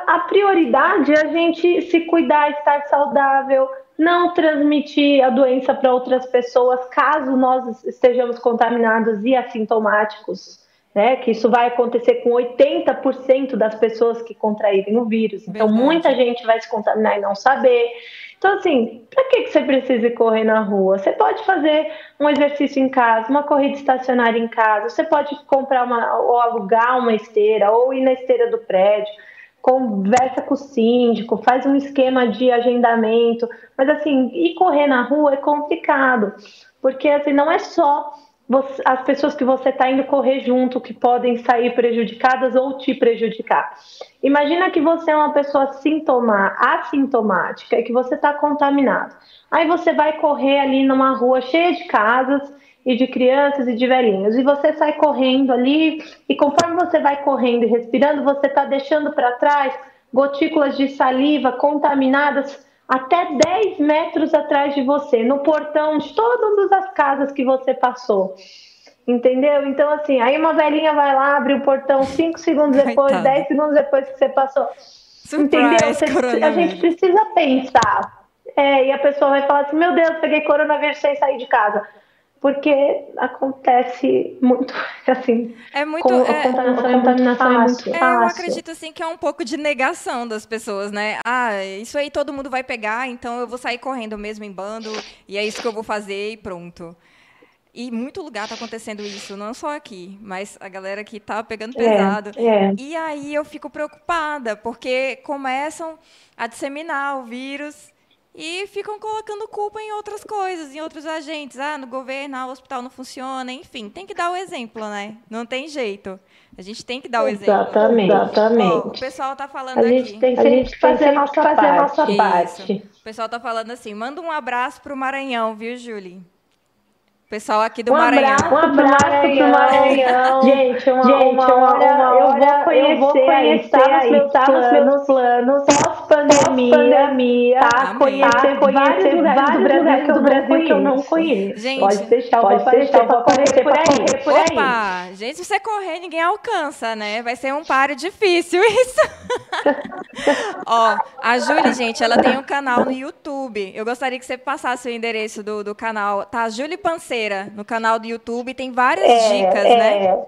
a prioridade é a gente se cuidar, estar saudável, não transmitir a doença para outras pessoas caso nós estejamos contaminados e assintomáticos, né? Que isso vai acontecer com 80% das pessoas que contraírem o vírus. Então, Verdade. muita gente vai se contaminar e não saber. Então, assim, para que, que você precisa correr na rua? Você pode fazer um exercício em casa, uma corrida estacionária em casa, você pode comprar uma, ou alugar uma esteira, ou ir na esteira do prédio conversa com o síndico, faz um esquema de agendamento, mas assim, ir correr na rua é complicado, porque assim, não é só você, as pessoas que você está indo correr junto que podem sair prejudicadas ou te prejudicar. Imagina que você é uma pessoa sintoma, assintomática e que você está contaminado. Aí você vai correr ali numa rua cheia de casas e de crianças e de velhinhos. E você sai correndo ali, e conforme você vai correndo e respirando, você está deixando para trás gotículas de saliva contaminadas até 10 metros atrás de você, no portão de todas as casas que você passou. Entendeu? Então, assim, aí uma velhinha vai lá, abre o portão 5 segundos depois, 10 segundos depois que você passou. Surprise, Entendeu? A gente precisa pensar. É, e a pessoa vai falar assim: meu Deus, peguei coronavírus sem sair de casa porque acontece muito assim.
É muito.
Com,
é,
a contaminação, contaminação é muito fácil.
É, eu acredito assim que é um pouco de negação das pessoas, né? Ah, isso aí todo mundo vai pegar, então eu vou sair correndo mesmo em bando e é isso que eu vou fazer e pronto. E muito lugar está acontecendo isso, não só aqui, mas a galera aqui está pegando é, pesado.
É, é.
E aí eu fico preocupada, porque começam a disseminar o vírus e ficam colocando culpa em outras coisas, em outros agentes. Ah, no governo, ah, o hospital não funciona, enfim, tem que dar o exemplo, né? Não tem jeito. A gente tem que dar o exemplo.
Exatamente, exatamente.
Oh, o pessoal está falando
a
aqui.
Gente tem que, a gente fazer, a nossa, fazer parte. a nossa parte.
O pessoal está falando assim, manda um abraço para o Maranhão, viu, Julie? Pessoal aqui do
um
Maranhão.
Abraço, um abraço pro Maranhão. Gente, uma, gente, uma, hora, uma hora eu vou conhecer, eu vou conhecer aí, meus, planos, meus planos pós-pandemia, pandemia, tá? Conhecer, conhecer vários lugares do Brasil, que, do Brasil que eu não conheço.
Gente,
pode deixar, pode deixar, vou por aí. Por aí.
Opa, gente, se você correr, ninguém alcança, né? Vai ser um páreo difícil isso. Ó, a Júlia, gente, ela tem um canal no YouTube. Eu gostaria que você passasse o endereço do, do canal. Tá, Júlia No canal do YouTube. Tem várias é, dicas, é, né?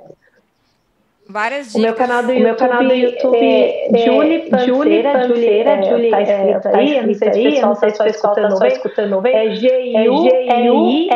Várias dicas.
O meu canal do YouTube, meu canal do YouTube é, é Julie Panceira, tá escrito é, aí, não sei se o pessoal está só escutando bem, escutando bem. É G-U-L-I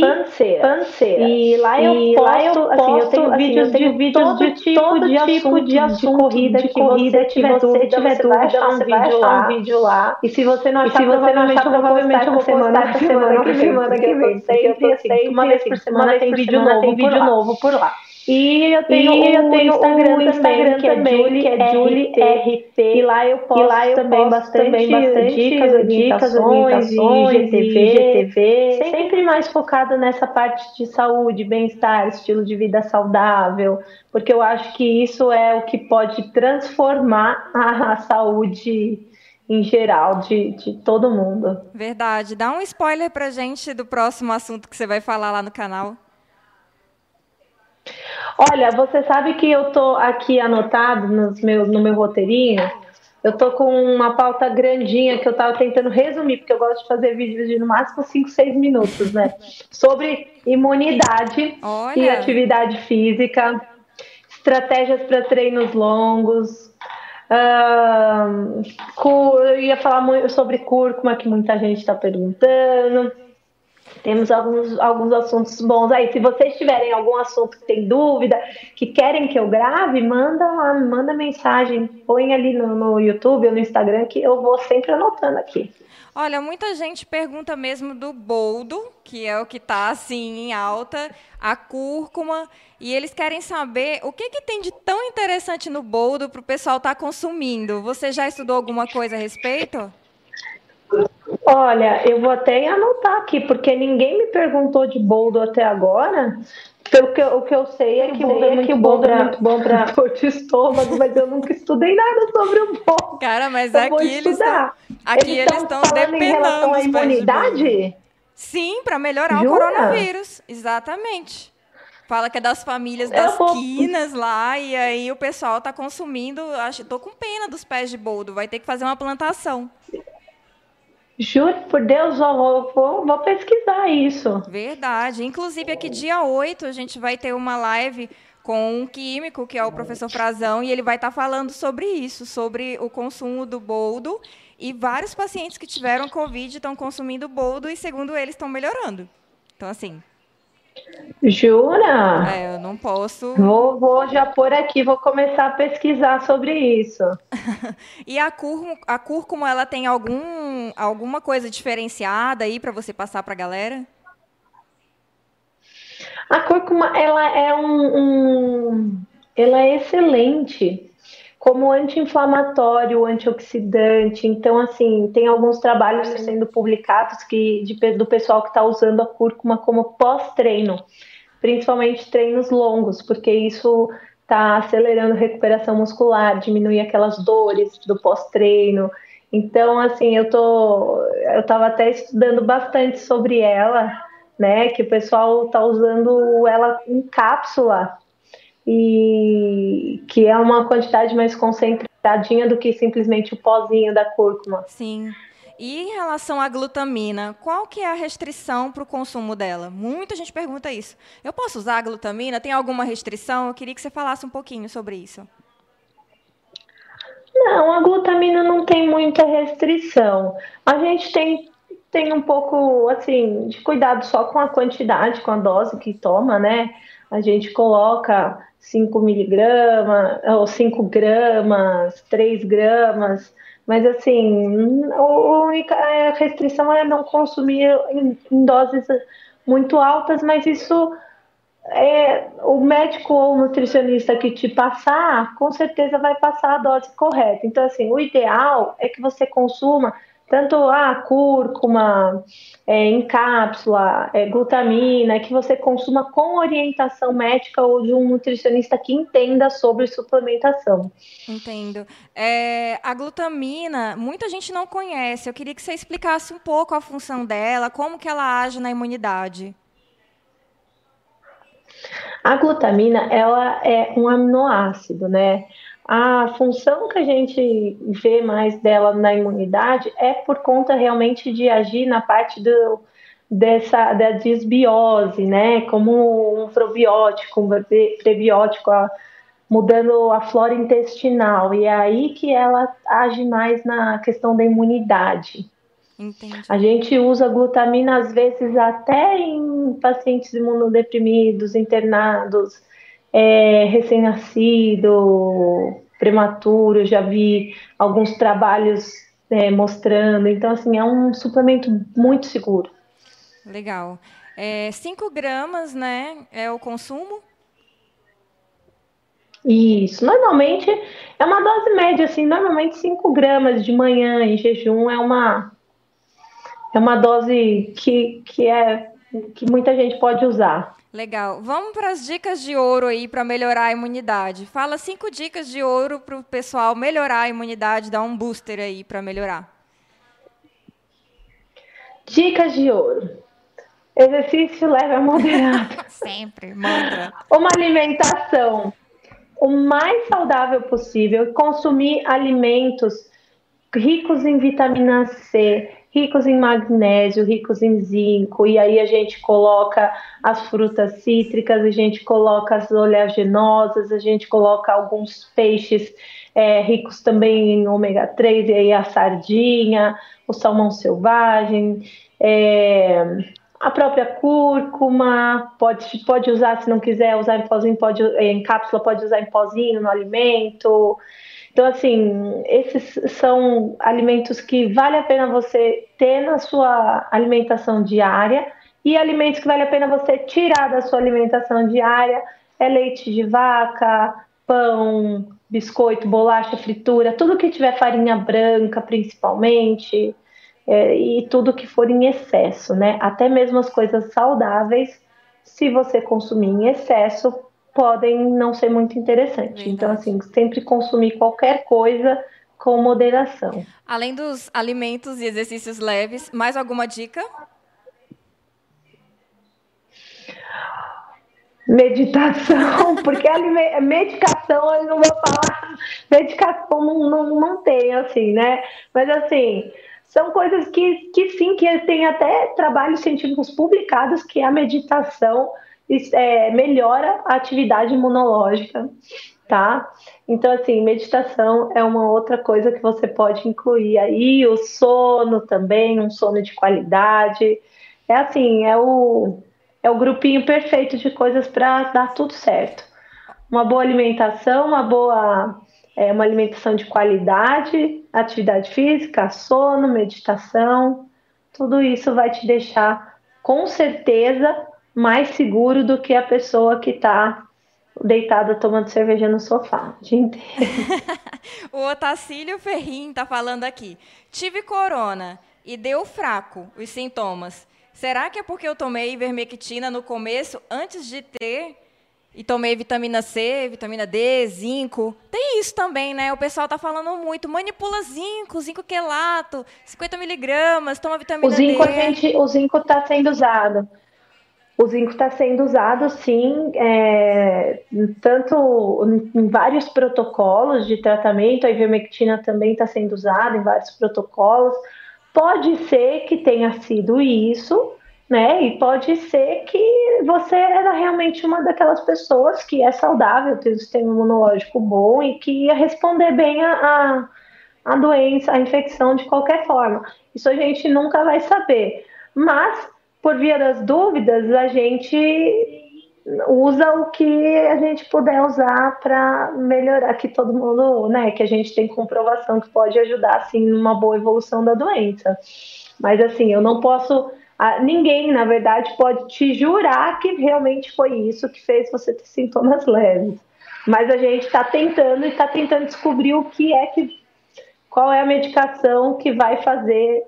Panceira. E lá eu posto, assim, eu tenho vídeos de vídeos de todo tipo de assunto, de corrida, de corrida, que você tiver dúvida, você vai achar um vídeo lá. E se você não achar, provavelmente eu vou postar semana que semana que vem. Eu uma vez por semana tem vídeo novo por lá. E eu tenho, e eu tenho o Instagram, o Instagram também, que é Julie, que é Julie RP. E lá eu posto, lá eu também, posto bastante, também bastante dicas, dicas, orientações, GTV, GTV, sempre mais focado nessa parte de saúde, bem-estar, estilo de vida saudável, porque eu acho que isso é o que pode transformar a, a saúde em geral de, de todo mundo.
Verdade. Dá um spoiler pra gente do próximo assunto que você vai falar lá no canal.
Olha, você sabe que eu tô aqui anotado nos meus, no meu roteirinho. Eu tô com uma pauta grandinha que eu tava tentando resumir, porque eu gosto de fazer vídeos de no máximo 5, 6 minutos, né? Sobre imunidade Olha. e atividade física, estratégias para treinos longos. Uh, eu ia falar muito sobre cúrcuma, que muita gente está perguntando temos alguns, alguns assuntos bons aí. Se vocês tiverem algum assunto que tem dúvida, que querem que eu grave, manda lá, manda mensagem, põe ali no, no YouTube ou no Instagram que eu vou sempre anotando aqui.
Olha, muita gente pergunta mesmo do boldo, que é o que está assim em alta, a cúrcuma, e eles querem saber o que, que tem de tão interessante no boldo para o pessoal estar tá consumindo. Você já estudou alguma coisa a respeito?
Olha, eu vou até anotar aqui, porque ninguém me perguntou de boldo até agora. Pelo que, o que eu sei é que, boldo é, muito bom para muito bom para dor de estômago, mas eu nunca estudei nada sobre o boldo.
Cara, mas eu aqui eles estão aqui eles estão depenando em relação à
imunidade?
Sim, para melhorar Jura? o coronavírus, exatamente. Fala que é das famílias das vou... quinas lá, e aí o pessoal tá consumindo. Acho, tô com pena dos pés de boldo, vai ter que fazer uma plantação.
Juro por Deus, vou, vou, vou pesquisar isso.
Verdade. Inclusive, aqui dia 8, a gente vai ter uma live com um químico, que é o professor Frazão, e ele vai estar tá falando sobre isso, sobre o consumo do boldo. E vários pacientes que tiveram Covid estão consumindo boldo e, segundo eles, estão melhorando. Então, assim,
Jura?
É, eu não posso.
Vou, vou já por aqui, vou começar a pesquisar sobre isso.
e a, cúrcuma, a cúrcuma, ela tem algum, alguma coisa diferenciada aí para você passar para a galera?
A cúrcuma, ela é um, um ela é excelente como anti-inflamatório, antioxidante. Então, assim, tem alguns trabalhos sendo publicados que, de, do pessoal que está usando a cúrcuma como pós-treino, principalmente treinos longos, porque isso está acelerando a recuperação muscular, diminui aquelas dores do pós-treino. Então, assim, eu tô, eu estava até estudando bastante sobre ela, né? Que o pessoal está usando ela em cápsula e que é uma quantidade mais concentradinha do que simplesmente o pozinho da cúrcuma.
Sim. E em relação à glutamina, qual que é a restrição para o consumo dela? Muita gente pergunta isso. Eu posso usar a glutamina? Tem alguma restrição? Eu queria que você falasse um pouquinho sobre isso.
Não, a glutamina não tem muita restrição. A gente tem, tem um pouco assim de cuidado só com a quantidade, com a dose que toma, né? A gente coloca 5 miligramas, ou 5 gramas, 3 gramas, mas assim, a única restrição é não consumir em, doses muito altas, mas isso é, o médico ou nutricionista que te passar, com certeza vai passar a dose correta. Então, assim, o ideal é que você consuma tanto a cúrcuma é, em cápsula, é, glutamina, que você consuma com orientação médica ou de um nutricionista que entenda sobre suplementação.
Entendo. É, a glutamina, muita gente não conhece. Eu queria que você explicasse um pouco a função dela, como que ela age na imunidade.
A glutamina, ela é um aminoácido, né? A função que a gente vê mais dela na imunidade é por conta realmente de agir na parte do, dessa da desbiose, né? Como um probiótico, um prebiótico, a, mudando a flora intestinal. E é aí que ela age mais na questão da imunidade.
Entendi.
A gente usa glutamina às vezes até em pacientes imunodeprimidos, internados, é, recém-nascido, prematuro, já vi alguns trabalhos é, mostrando. Então, assim, é um suplemento muito seguro.
Legal. 5 é, gramas, né, é o consumo?
Isso, normalmente é uma dose média, assim, normalmente 5 gramas de manhã em jejum é uma é uma dose que, que é que muita gente pode usar.
Legal. Vamos para as dicas de ouro aí para melhorar a imunidade. Fala cinco dicas de ouro para o pessoal melhorar a imunidade, dar um booster aí para melhorar.
Dicas de ouro. Exercício leve a moderado.
sempre, mantra.
Uma alimentação o mais saudável possível, consumir alimentos ricos em vitamina C, ricos em magnésio, ricos em zinco, e aí a gente coloca as frutas cítricas, a gente coloca as oleaginosas, a gente coloca alguns peixes é, ricos também em ômega 3, e aí a sardinha, o salmão selvagem, é, a própria cúrcuma, pode, pode usar, se não quiser usar em pozinho, pode, em cápsula, pode usar em pozinho no alimento. Então, assim, esses são alimentos que vale a pena você ter na sua alimentação diária e alimentos que vale a pena você tirar da sua alimentação diária é leite de vaca, pão, biscoito, bolacha, fritura, tudo que tiver farinha branca, principalmente, é, e tudo que for em excesso, né? Até mesmo as coisas saudáveis, se você consumir em excesso, podem não ser muito interessantes. Então, assim, sempre consumir qualquer coisa com moderação.
Além dos alimentos e exercícios leves, mais alguma dica?
Meditação, porque a medicação, eu não vou falar, medicação não, não, não tem, assim, né? Mas, assim, são coisas que, que sim, que tem até trabalhos científicos publicados que a meditação é, melhora a atividade imunológica, tá? Então, assim, meditação é uma outra coisa que você pode incluir aí, o sono também, um sono de qualidade. É assim, é o, é o grupinho perfeito de coisas para dar tudo certo. Uma boa alimentação, uma boa é, uma alimentação de qualidade, atividade física, sono, meditação, tudo isso vai te deixar com certeza mais seguro do que a pessoa que está deitada tomando cerveja no sofá o dia inteiro.
o Otacílio Ferrim está falando aqui. Tive corona e deu fraco os sintomas. Será que é porque eu tomei ivermectina no começo antes de ter e tomei vitamina C, vitamina D, zinco. Tem isso também, né? O pessoal tá falando muito. Manipula zinco, zinco quelato, 50 miligramas, toma vitamina
o zinco,
D.
A gente, o zinco está sendo usado. O zinco está sendo usado, sim, é, tanto em vários protocolos de tratamento, a ivermectina também está sendo usada em vários protocolos. Pode ser que tenha sido isso, né? E pode ser que você era realmente uma daquelas pessoas que é saudável, tem um sistema imunológico bom e que ia responder bem a, a, a doença, a infecção de qualquer forma. Isso a gente nunca vai saber. Mas por via das dúvidas, a gente usa o que a gente puder usar para melhorar que todo mundo, né, que a gente tem comprovação que pode ajudar assim numa boa evolução da doença. Mas assim, eu não posso ninguém, na verdade, pode te jurar que realmente foi isso que fez você ter sintomas leves. Mas a gente está tentando e está tentando descobrir o que é que qual é a medicação que vai fazer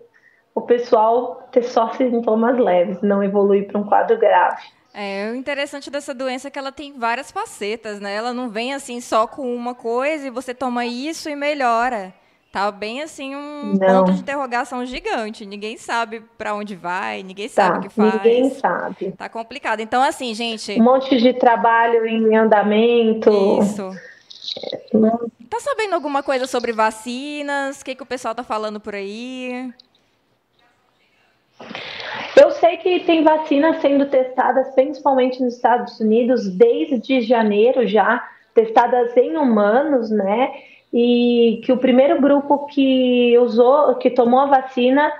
o pessoal ter só sintomas leves, não evoluir para um quadro grave.
É, o interessante dessa doença é que ela tem várias facetas, né? Ela não vem assim só com uma coisa e você toma isso e melhora. Tá bem assim um não. ponto de interrogação gigante. Ninguém sabe para onde vai, ninguém sabe tá, o que faz.
Ninguém sabe.
Tá complicado. Então assim, gente,
um monte de trabalho em andamento.
Isso. Tá sabendo alguma coisa sobre vacinas? O que, que o pessoal tá falando por aí?
Eu sei que tem vacinas sendo testadas, principalmente nos Estados Unidos, desde janeiro já, testadas em humanos, né? E que o primeiro grupo que usou, que tomou a vacina,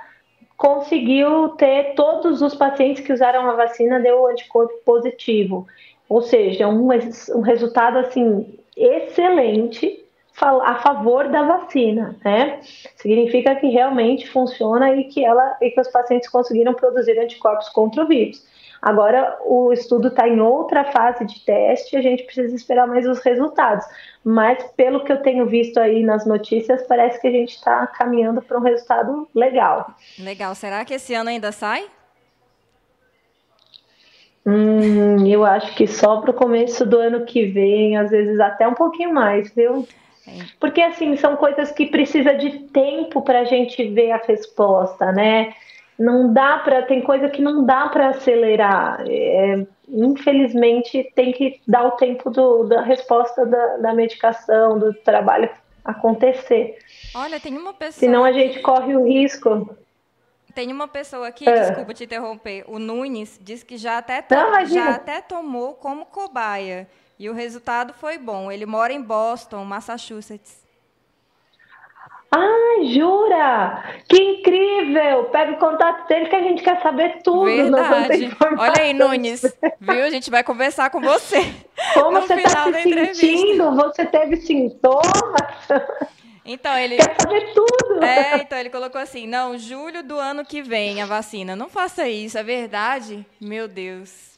conseguiu ter todos os pacientes que usaram a vacina deu anticorpo positivo. Ou seja, um, um resultado assim excelente a favor da vacina, né? Significa que realmente funciona e que ela e que os pacientes conseguiram produzir anticorpos contra o vírus. Agora o estudo está em outra fase de teste, a gente precisa esperar mais os resultados. Mas pelo que eu tenho visto aí nas notícias, parece que a gente está caminhando para um resultado legal.
Legal. Será que esse ano ainda sai?
Hum, eu acho que só para o começo do ano que vem, às vezes até um pouquinho mais, viu? Porque, assim, são coisas que precisa de tempo para a gente ver a resposta, né? não dá para tem coisa que não dá para acelerar. É, infelizmente tem que dar o tempo do, da resposta da, da medicação, do trabalho acontecer.
Olha, tem uma pessoa.
Senão a gente corre o risco.
Tem uma pessoa aqui, é. desculpa te interromper, o Nunes diz que já até, to... Não, já até tomou como cobaia. E o resultado foi bom. Ele mora em Boston, Massachusetts.
Ai, jura? Que incrível! Pega o contato dele que a gente quer saber tudo.
Verdade. Olha aí, Nunes. Viu? A gente vai conversar com você.
Como você está se sentindo? Você teve sintomas?
Então ele
quer saber tudo.
É, então ele colocou assim: "Não, julho do ano que vem a vacina. Não faça isso, é verdade? Meu Deus.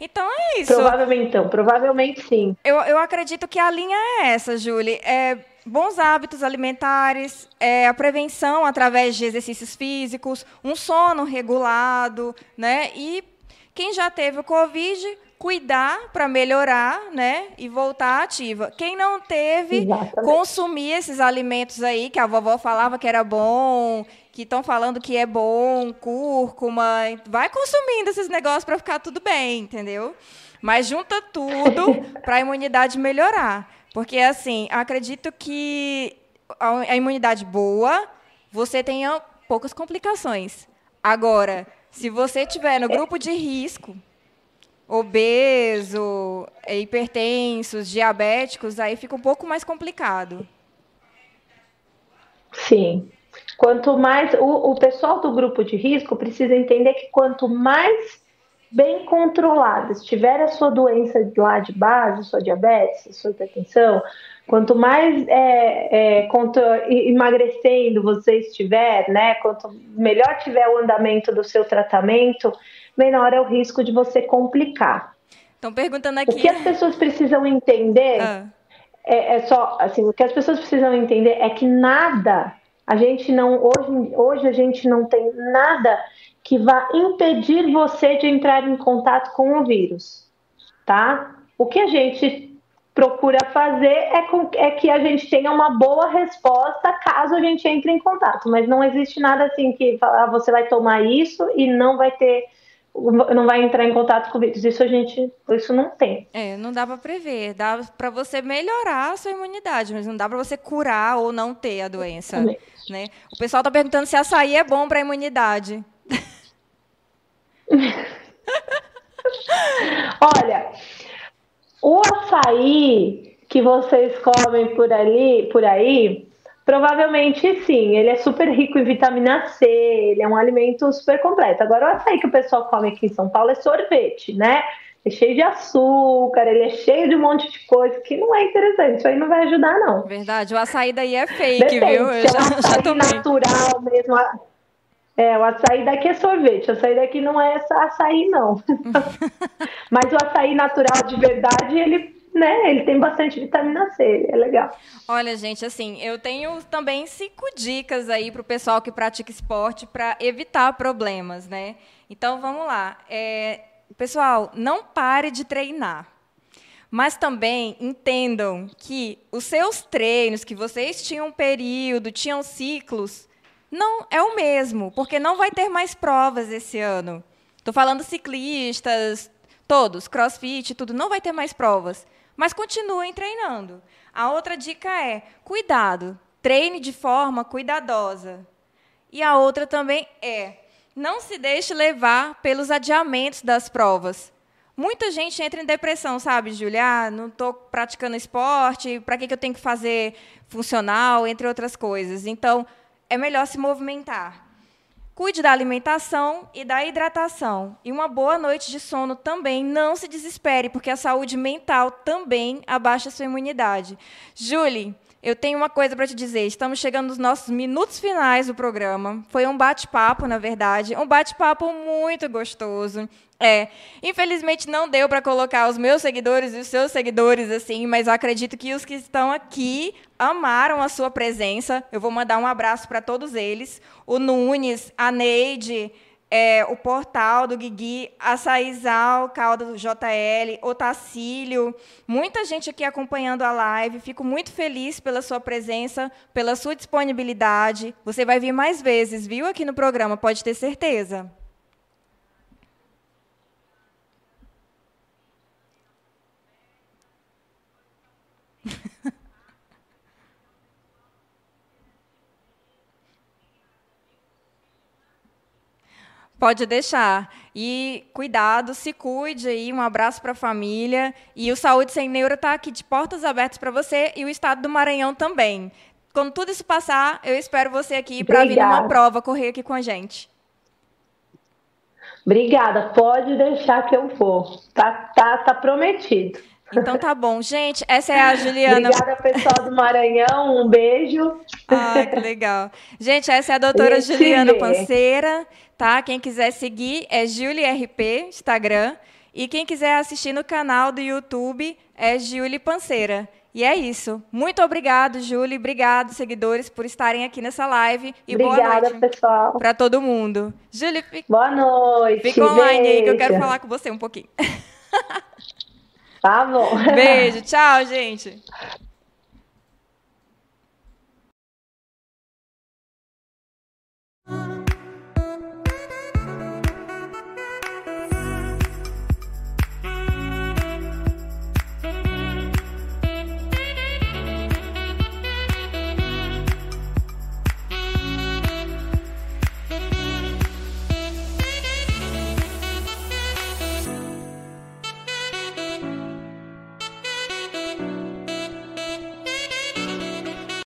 Então é isso.
Provavelmente, então, provavelmente sim.
Eu, eu acredito que a linha é essa, Julie. É bons hábitos alimentares, é, a prevenção através de exercícios físicos, um sono regulado, né? E quem já teve o Covid, cuidar para melhorar, né? E voltar ativa. Quem não teve, Exatamente. consumir esses alimentos aí que a vovó falava que era bom, que estão falando que é bom, cúrcuma, vai consumindo esses negócios para ficar tudo bem, entendeu? Mas junta tudo para a imunidade melhorar. Porque, assim, acredito que a imunidade boa, você tenha poucas complicações. Agora, se você estiver no grupo de risco, obeso, hipertensos, diabéticos, aí fica um pouco mais complicado.
Sim. Quanto mais. O, o pessoal do grupo de risco precisa entender que quanto mais bem controlada estiver a sua doença lá de base, sua diabetes, sua hipertensão, quanto mais é, é, quanto emagrecendo você estiver, né, quanto melhor tiver o andamento do seu tratamento, menor é o risco de você complicar.
Estão perguntando aqui.
O que as pessoas precisam entender ah. é, é, só assim, o que as pessoas precisam entender é que nada, a gente não hoje, hoje a gente não tem nada que vá impedir você de entrar em contato com o vírus, tá? O que a gente procura fazer é, com, é que a gente tenha uma boa resposta caso a gente entre em contato, mas não existe nada assim que ah, você vai tomar isso e não vai ter não vai entrar em contato com o vírus. Isso a gente, isso não tem.
É, não dá para prever. Dá para você melhorar a sua imunidade, mas não dá para você curar ou não ter a doença, né? O pessoal está perguntando se açaí é bom para a imunidade.
Olha, o açaí que vocês comem por ali, por aí, provavelmente sim, ele é super rico em vitamina C, ele é um alimento super completo. Agora, o açaí que o pessoal come aqui em São Paulo é sorvete, né? É cheio de açúcar, ele é cheio de um monte de coisa que não é interessante, isso aí não vai ajudar, não.
Verdade, o açaí daí é fake, Depende, viu? Eu
já, é um já natural mesmo, é, o açaí daqui é sorvete, o açaí daqui não é açaí, não. Mas o açaí natural de verdade, ele, né, ele tem bastante vitamina C, é legal.
Olha, gente, assim, eu tenho também cinco dicas aí para o pessoal que pratica esporte para evitar problemas, né? Então, vamos lá. É, pessoal, não pare de treinar. Mas também entendam que os seus treinos, que vocês tinham período, tinham ciclos, não, é o mesmo, porque não vai ter mais provas esse ano. Estou falando ciclistas, todos, crossfit, tudo, não vai ter mais provas. Mas continuem treinando. A outra dica é: cuidado, treine de forma cuidadosa. E a outra também é: não se deixe levar pelos adiamentos das provas. Muita gente entra em depressão, sabe, Julia? Ah, não estou praticando esporte, para que, que eu tenho que fazer funcional, entre outras coisas. Então, é melhor se movimentar. Cuide da alimentação e da hidratação. E uma boa noite de sono também. Não se desespere, porque a saúde mental também abaixa a sua imunidade. Julie, eu tenho uma coisa para te dizer. Estamos chegando nos nossos minutos finais do programa. Foi um bate-papo, na verdade. Um bate-papo muito gostoso. É, infelizmente não deu para colocar os meus seguidores e os seus seguidores assim, mas acredito que os que estão aqui amaram a sua presença. Eu vou mandar um abraço para todos eles. O Nunes, a Neide, é, o portal do Guigui, Açaizal, Calda do JL, Otacílio, muita gente aqui acompanhando a live. Fico muito feliz pela sua presença, pela sua disponibilidade. Você vai vir mais vezes, viu, aqui no programa, pode ter certeza. Pode deixar. E cuidado, se cuide aí, um abraço para a família. E o Saúde Sem Neuro está aqui de portas abertas para você e o Estado do Maranhão também. Quando tudo isso passar, eu espero você aqui para vir numa prova, correr aqui com a gente.
Obrigada, pode deixar que eu vou. Tá, tá, tá prometido.
Então tá bom. Gente, essa é a Juliana.
Obrigada, pessoal do Maranhão. Um beijo.
Ah, que legal. Gente, essa é a doutora Juliana Panceira, tá? Quem quiser seguir é JulieRP, Instagram. E quem quiser assistir no canal do YouTube é Julie Panceira. E é isso. Muito obrigado, Julie. Obrigado, seguidores, por estarem aqui nessa live. E
Obrigada,
boa
noite pessoal.
para todo mundo. Julie, fica...
boa noite.
Fica online beijo. aí que eu quero falar com você um pouquinho.
Tá bom.
Beijo. Tchau, gente.